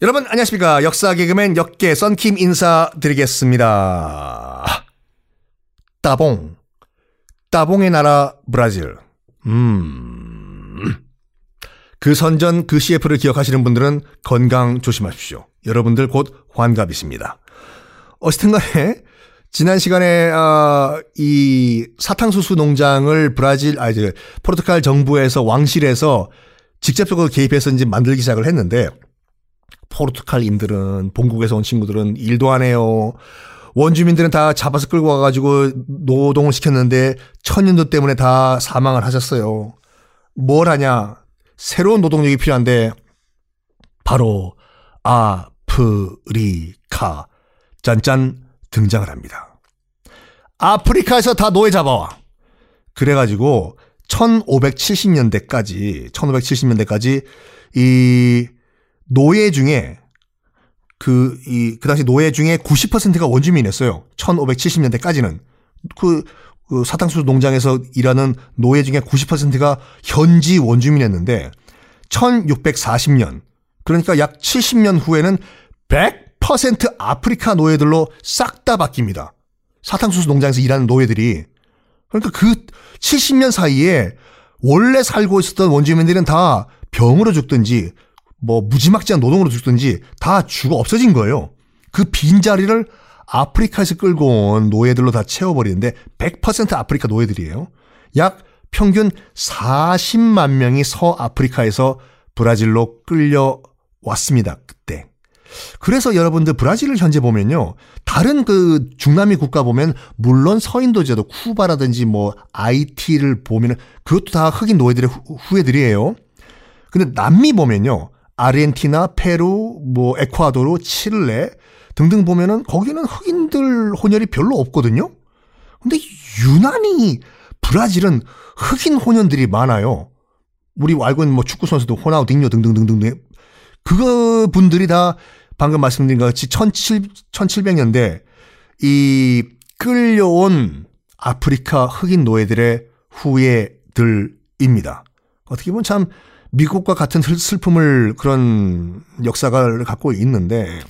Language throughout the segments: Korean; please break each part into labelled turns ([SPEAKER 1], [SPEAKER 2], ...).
[SPEAKER 1] 여러분 안녕하십니까 역사 개그맨 역계 썬킴 인사드리겠습니다. 따봉 따봉의 나라 브라질 음. 그 선전 그 CF를 기억하시는 분들은 건강 조심하십시오. 여러분들 곧 환갑이십니다. 어쨌든 간에 지난 시간에 어, 이 사탕수수 농장을 브라질 아 이제 포르투갈 정부에서 왕실에서 직접적으로 개입해서 이제 만들기 시작을 했는데 포르투갈인들은 본국에서 온 친구들은 일도 안 해요. 원주민들은 다 잡아서 끌고 와가지고 노동을 시켰는데 천연도 때문에 다 사망을 하셨어요. 뭘 하냐? 새로운 노동력이 필요한데 바로 아프리카 짠짠 등장을 합니다. 아프리카에서 다 노예 잡아와. 그래가지고 1570년대까지 1570년대까지 이 노예 중에 그, 이, 그 당시 노예 중에 90%가 원주민이었어요. 1570년대까지는. 그, 그 사탕수수 농장에서 일하는 노예 중에 90%가 현지 원주민이었는데 1640년 그러니까 약 70년 후에는 100% 아프리카 노예들로 싹 다 바뀝니다. 사탕수수 농장에서 일하는 노예들이 그러니까 그 70년 사이에 원래 살고 있었던 원주민들은 다 병으로 죽든지 뭐 무지막지한 노동으로 죽든지 다 죽어 없어진 거예요. 그 빈자리를 아프리카에서 끌고 온 노예들로 다 채워버리는데 100% 아프리카 노예들이에요. 약 평균 40만 명이 서아프리카에서 브라질로 끌려왔습니다. 그래서 여러분들 브라질을 현재 보면요. 다른 그 중남미 국가 보면 물론 서인도제도 쿠바라든지 뭐 IT를 보면은 그것도 다 흑인 노예들의 후예들이에요. 근데 남미 보면요. 아르헨티나, 페루, 뭐 에콰도르, 칠레 등등 보면은 거기는 흑인들 혼혈이 별로 없거든요. 근데 유난히 브라질은 흑인 혼혈들이 많아요. 우리 알고 있는 뭐 축구 선수도 호나우딩요 등등등등 그거 분들이 다 방금 말씀드린 것 같이 1700년대 이 끌려온 아프리카 흑인 노예들의 후예들입니다. 어떻게 보면 참 미국과 같은 슬픔을 그런 역사를 갖고 있는데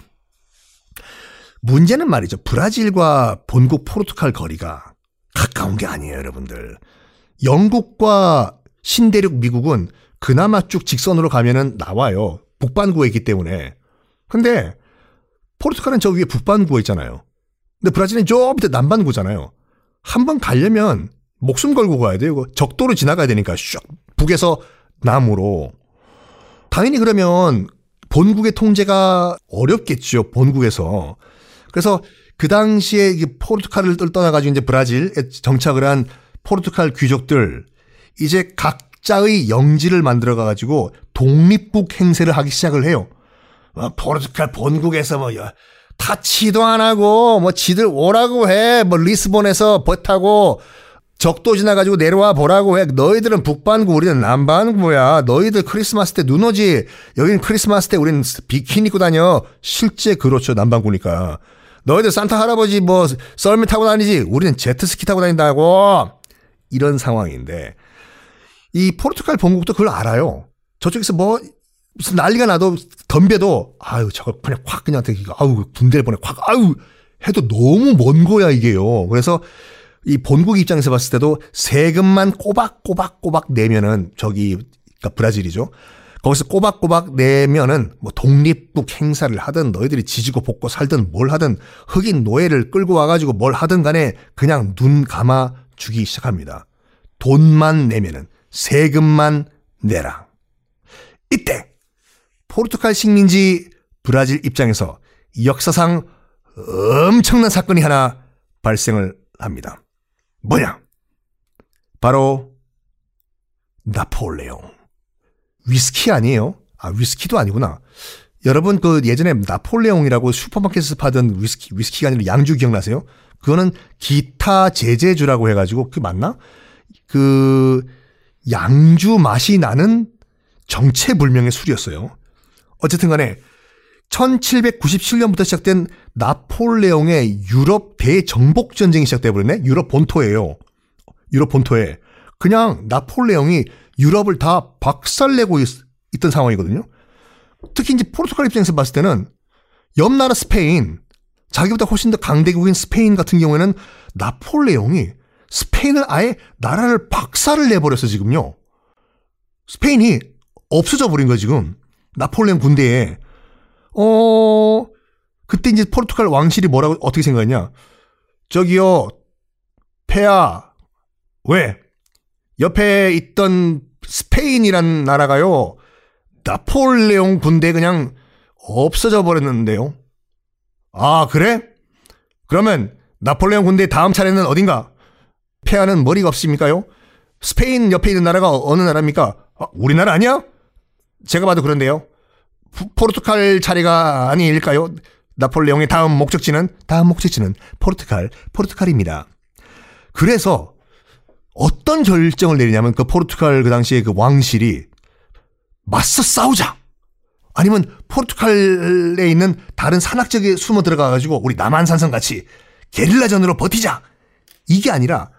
[SPEAKER 1] 문제는 말이죠. 브라질과 본국 포르투갈 거리가 가까운 게 아니에요, 여러분들. 영국과 신대륙 미국은 그나마 쭉 직선으로 가면은 나와요. 북반구에 있기 때문에. 근데 포르투갈은 저 위에 북반구에 있잖아요. 근데 브라질은 저 밑에 남반구잖아요. 한 번 가려면 목숨 걸고 가야 돼요. 적도로 지나가야 되니까 슉 북에서 남으로. 당연히 그러면 본국의 통제가 어렵겠죠. 본국에서. 그래서 그 당시에 포르투갈을 떠나가지고 이제 브라질에 정착을 한 포르투갈 귀족들 이제 각자의 영지를 만들어 가지고 독립국 행세를 하기 시작을 해요. 뭐 포르투갈 본국에서 뭐 타치도 안 하고 뭐 지들 오라고 해. 뭐 리스본에서 버 타고 적도 지나가지고 내려와 보라고 해. 너희들은 북반구, 우리는 남반구야. 너희들 크리스마스 때 눈 오지. 여기는 크리스마스 때 우리는 비키니 입고 다녀. 실제 그렇죠. 남반구니까. 너희들 산타 할아버지 뭐 썰매 타고 다니지. 우리는 제트스키 타고 다닌다고. 이런 상황인데 이 포르투갈 본국도 그걸 알아요. 저쪽에서 뭐 무슨 난리가 나도 덤벼도 아유 저거 그냥 확 그냥 되게 아유 군대를 보내 확 아유 해도 너무 먼 거야 이게요. 그래서 이 본국 입장에서 봤을 때도 세금만 꼬박꼬박꼬박 내면은 저기 그러니까 브라질이죠. 거기서 꼬박꼬박 내면은 뭐 독립국 행사를 하든 너희들이 지지고 볶고 살든 뭘 하든 흑인 노예를 끌고 와가지고 뭘 하든 간에 그냥 눈 감아 주기 시작합니다. 돈만 내면은 세금만 내라. 이때 포르투갈 식민지 브라질 입장에서 역사상 엄청난 사건이 하나 발생을 합니다. 뭐냐? 바로 나폴레옹. 위스키 아니에요? 아, 위스키도 아니구나. 여러분 그 예전에 나폴레옹이라고 슈퍼마켓에서 파던 위스키, 위스키가 아니라 양주 기억나세요? 그거는 기타 제제주라고 해가지고 그 맞나? 그 양주 맛이 나는 정체불명의 술이었어요. 어쨌든 간에 1797년부터 시작된 나폴레옹의 유럽 대정복 전쟁이 시작돼 버렸네. 유럽 본토예요. 유럽 본토에 그냥 나폴레옹이 유럽을 다 박살내고 있, 던 상황이거든요. 특히 이제 포르투갈 입장에서 봤을 때는 옆 나라 스페인, 자기보다 훨씬 더 강대국인 스페인 같은 경우에는 나폴레옹이 스페인을 아예 나라를 박살을 내버려서 지금요. 스페인이 없어져 버린 거야, 지금. 나폴레옹 군대에. 어, 그때 이제 포르투갈 왕실이 뭐라고, 어떻게 생각했냐. 저기요, 폐하, 왜? 옆에 있던 스페인이란 나라가요, 나폴레옹 군대 그냥 없어져 버렸는데요. 아, 그래? 그러면 나폴레옹 군대 다음 차례는 어딘가? 폐하는 머리가 없습니까요? 스페인 옆에 있는 나라가 어느 나라입니까? 아, 우리나라 아니야? 제가 봐도 그런데요. 포르투갈 차례가 아닐까요? 나폴레옹의 다음 목적지는 다음 목적지는 포르투갈, 포르투갈입니다. 그래서 어떤 결정을 내리냐면 그 포르투갈 그 당시에 그 왕실이 맞서 싸우자. 아니면 포르투갈에 있는 다른 산악 지역에 숨어 들어가 가지고 우리 남한산성 같이 게릴라전으로 버티자. 이게 아니라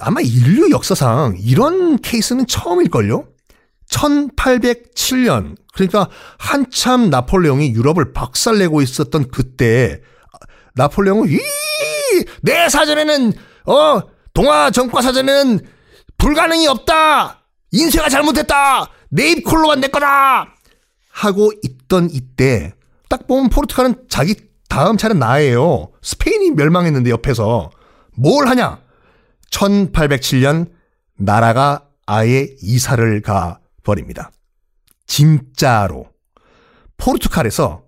[SPEAKER 1] 아마 인류 역사상 이런 케이스는 처음일걸요? 1807년, 그러니까 한참 나폴레옹이 유럽을 박살내고 있었던 그때, 나폴레옹은, 이, 내 사전에는, 어, 동아 정과 사전에는 불가능이 없다! 인쇄가 잘못했다! 내 입콜로만 내 거다! 하고 있던 이때, 딱 보면 포르투갈은 자기 다음 차는 나예요. 스페인이 멸망했는데 옆에서. 뭘 하냐? 1807년 나라가 아예 이사를 가 버립니다. 진짜로. 포르투갈에서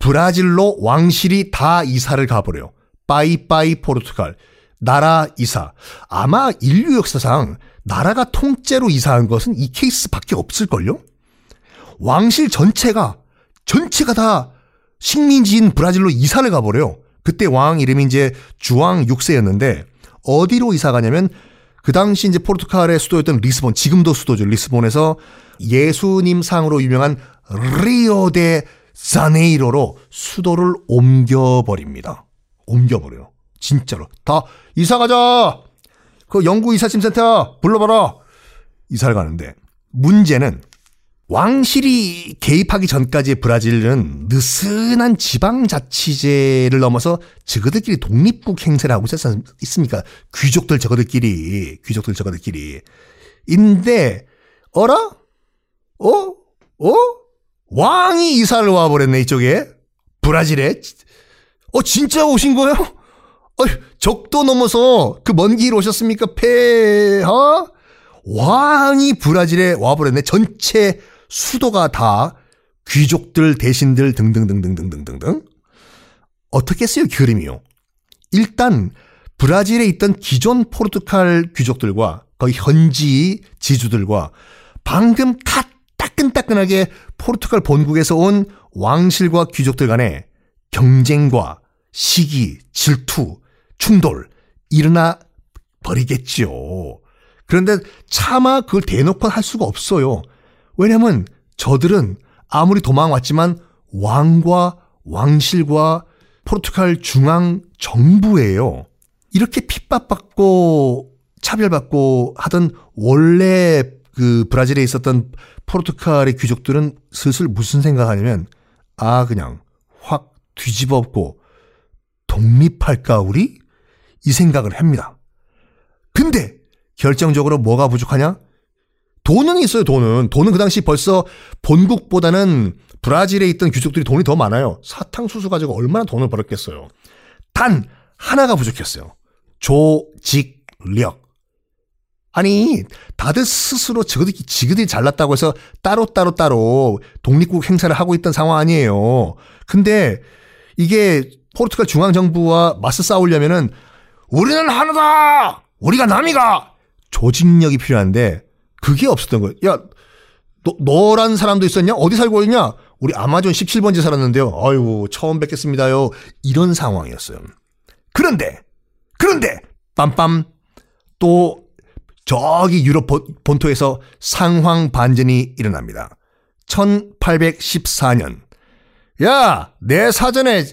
[SPEAKER 1] 브라질로 왕실이 다 이사를 가버려요. 빠이빠이 포르투갈. 나라 이사. 아마 인류 역사상 나라가 통째로 이사한 것은 이 케이스밖에 없을걸요? 왕실 전체가, 전체가 다 식민지인 브라질로 이사를 가버려요. 그때 왕 이름이 이제 주왕 6세였는데 어디로 이사 가냐면 그 당시 이제 포르투갈의 수도였던 리스본, 지금도 수도죠. 리스본에서 예수님 상으로 유명한 리오 데 자네이로로 수도를 옮겨버립니다. 옮겨버려요. 진짜로. 다 이사 가자! 그 영구 이사짐 센터 불러봐라! 이사를 가는데 문제는 왕실이 개입하기 전까지의 브라질은 느슨한 지방자치제를 넘어서 저거들끼리 독립국 행세를 하고 있었지 않습니까? 귀족들 저거들끼리, 귀족들 저거들끼리. 인데, 어라? 어? 어? 왕이 이사를 와버렸네, 이쪽에. 브라질에. 어, 진짜 오신 거예요? 어, 적도 넘어서 그 먼 길 오셨습니까? 폐하? 왕이 브라질에 와버렸네. 전체 수도가 다 귀족들, 대신들 등등등등등등등등. 어떻게 써요, 그림이요? 일단 브라질에 있던 기존 포르투갈 귀족들과 거의 현지 지주들과 방금 다 따끈따끈하게 포르투갈 본국에서 온 왕실과 귀족들 간의 경쟁과 시기, 질투, 충돌 일어나 버리겠지요. 그런데 차마 그걸 대놓고 할 수가 없어요. 왜냐면 저들은 아무리 도망왔지만 왕과 왕실과 포르투갈 중앙 정부예요. 이렇게 핍박받고 차별받고 하던 원래 그 브라질에 있었던 포르투갈의 귀족들은 슬슬 무슨 생각하냐면 아 그냥 확 뒤집어엎고 독립할까 우리 이 생각을 합니다. 근데 결정적으로 뭐가 부족하냐? 돈은 있어요, 돈은. 돈은 그 당시 벌써 본국보다는 브라질에 있던 귀족들이 돈이 더 많아요. 사탕수수 가지고 얼마나 돈을 벌었겠어요. 단, 하나가 부족했어요. 조직력. 아니, 다들 스스로 저들이, 지그들이 잘났다고 해서 따로 따로 따로 독립국 행사를 하고 있던 상황 아니에요. 근데 이게 포르투갈 중앙 정부와 맞서 싸우려면은 우리는 하나다! 우리가 남이가! 조직력이 필요한데 그게 없었던 거예요. 야, 너, 너란 사람도 있었냐? 어디 살고 있냐? 우리 아마존 17번지 살았는데요. 아유, 처음 뵙겠습니다요. 이런 상황이었어요. 그런데, 그런데, 빰빰, 또, 저기 유럽 본토에서 상황 반전이 일어납니다. 1814년. 야, 내 사전에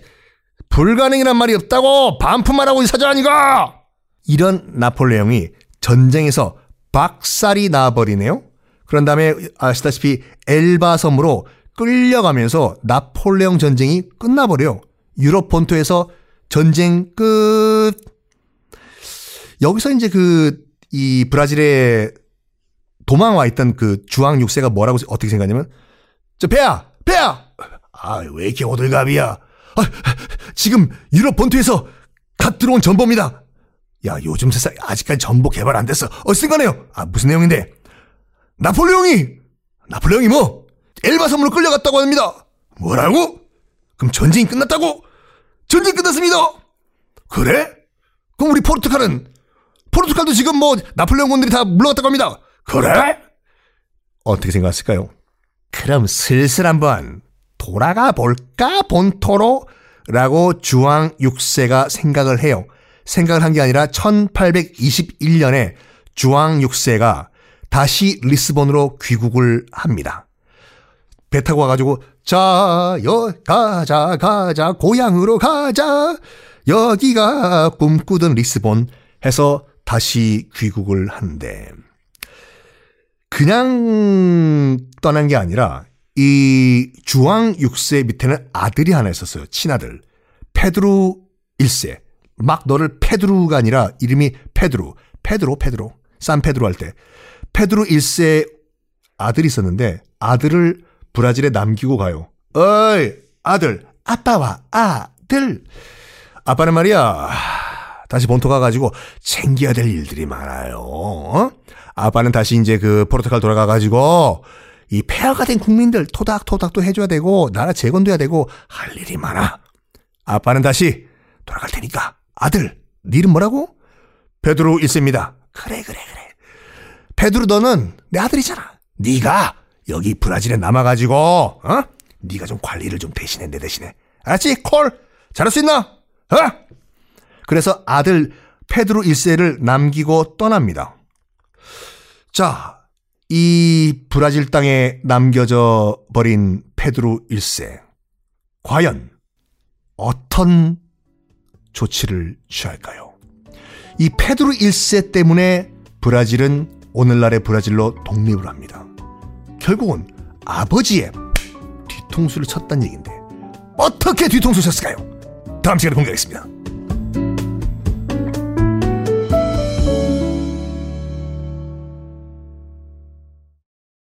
[SPEAKER 1] 불가능이란 말이 없다고 반품하라고 이 사전 아니가? 이런 나폴레옹이 전쟁에서 박살이 나버리네요. 그런 다음에 아시다시피 엘바 섬으로 끌려가면서 나폴레옹 전쟁이 끝나버려요. 유럽 본토에서 전쟁 끝. 여기서 이제 그, 이 브라질에 도망와 있던 그 주황 6세가 뭐라고 어떻게 생각하냐면, 저 배야! 배야! 아, 왜 이렇게 호들갑이야? 아, 지금 유럽 본토에서 갓 들어온 전범이다. 야, 요즘 세상 아직까지 전보 개발 안 됐어. 어쨌간에요. 아, 무슨 내용인데? 나폴레옹이! 나폴레옹이 뭐? 엘바 섬으로 끌려갔다고 합니다. 뭐라고? 그럼 전쟁이 끝났다고? 전쟁 끝났습니다. 그래? 그럼 우리 포르투갈은 포르투갈도 지금 뭐 나폴레옹 군들이 다 물러갔다고 합니다. 그래? 어떻게 생각하실까요? 그럼 슬슬 한번 돌아가 볼까 본토로? 라고 주왕 6세가 생각을 해요. 생각을 한 게 아니라 1821년에 주왕 6세가 다시 리스본으로 귀국을 합니다. 배 타고 와가지고 자, 여, 가자, 가자, 고향으로 가자. 여기가 꿈꾸던 리스본 해서 다시 귀국을 하는데, 그냥 떠난 게 아니라, 이 주앙 6세 밑에는 아들이 하나 있었어요. 친아들. 페드루 1세. 막 너를 페드루가 아니라 이름이 페드루. 페드로, 페드로. 산 페드로 할 때. 페드루 1세 아들이 있었는데, 아들을 브라질에 남기고 가요. 어이, 아들, 아빠와 아들. 아빠는 말이야, 다시 본토 가가지고 챙겨야 될 일들이 많아요. 어? 아빠는 다시 이제 그 포르투갈 돌아가가지고 이 폐하가 된 국민들 토닥토닥도 해줘야 되고 나라 재건도 해야 되고 할 일이 많아. 아빠는 다시 돌아갈 테니까 아들, 네 이름 뭐라고? 페드로 1세입니다. 그래 그래 그래. 페드로 너는 내 아들이잖아. 네가 여기 브라질에 남아가지고 어? 네가 좀 관리를 좀 대신해 내 대신에 알았지? 콜 잘할 수 있나? 어? 그래서 아들 페드로 1세를 남기고 떠납니다. 자, 이 브라질 땅에 남겨져 버린 페드로 1세 과연 어떤 조치를 취할까요? 이 페드로 1세 때문에 브라질은 오늘날의 브라질로 독립을 합니다. 결국은 아버지의 뒤통수를 쳤단 얘기인데 어떻게 뒤통수 쳤을까요? 다음 시간에 공개하겠습니다.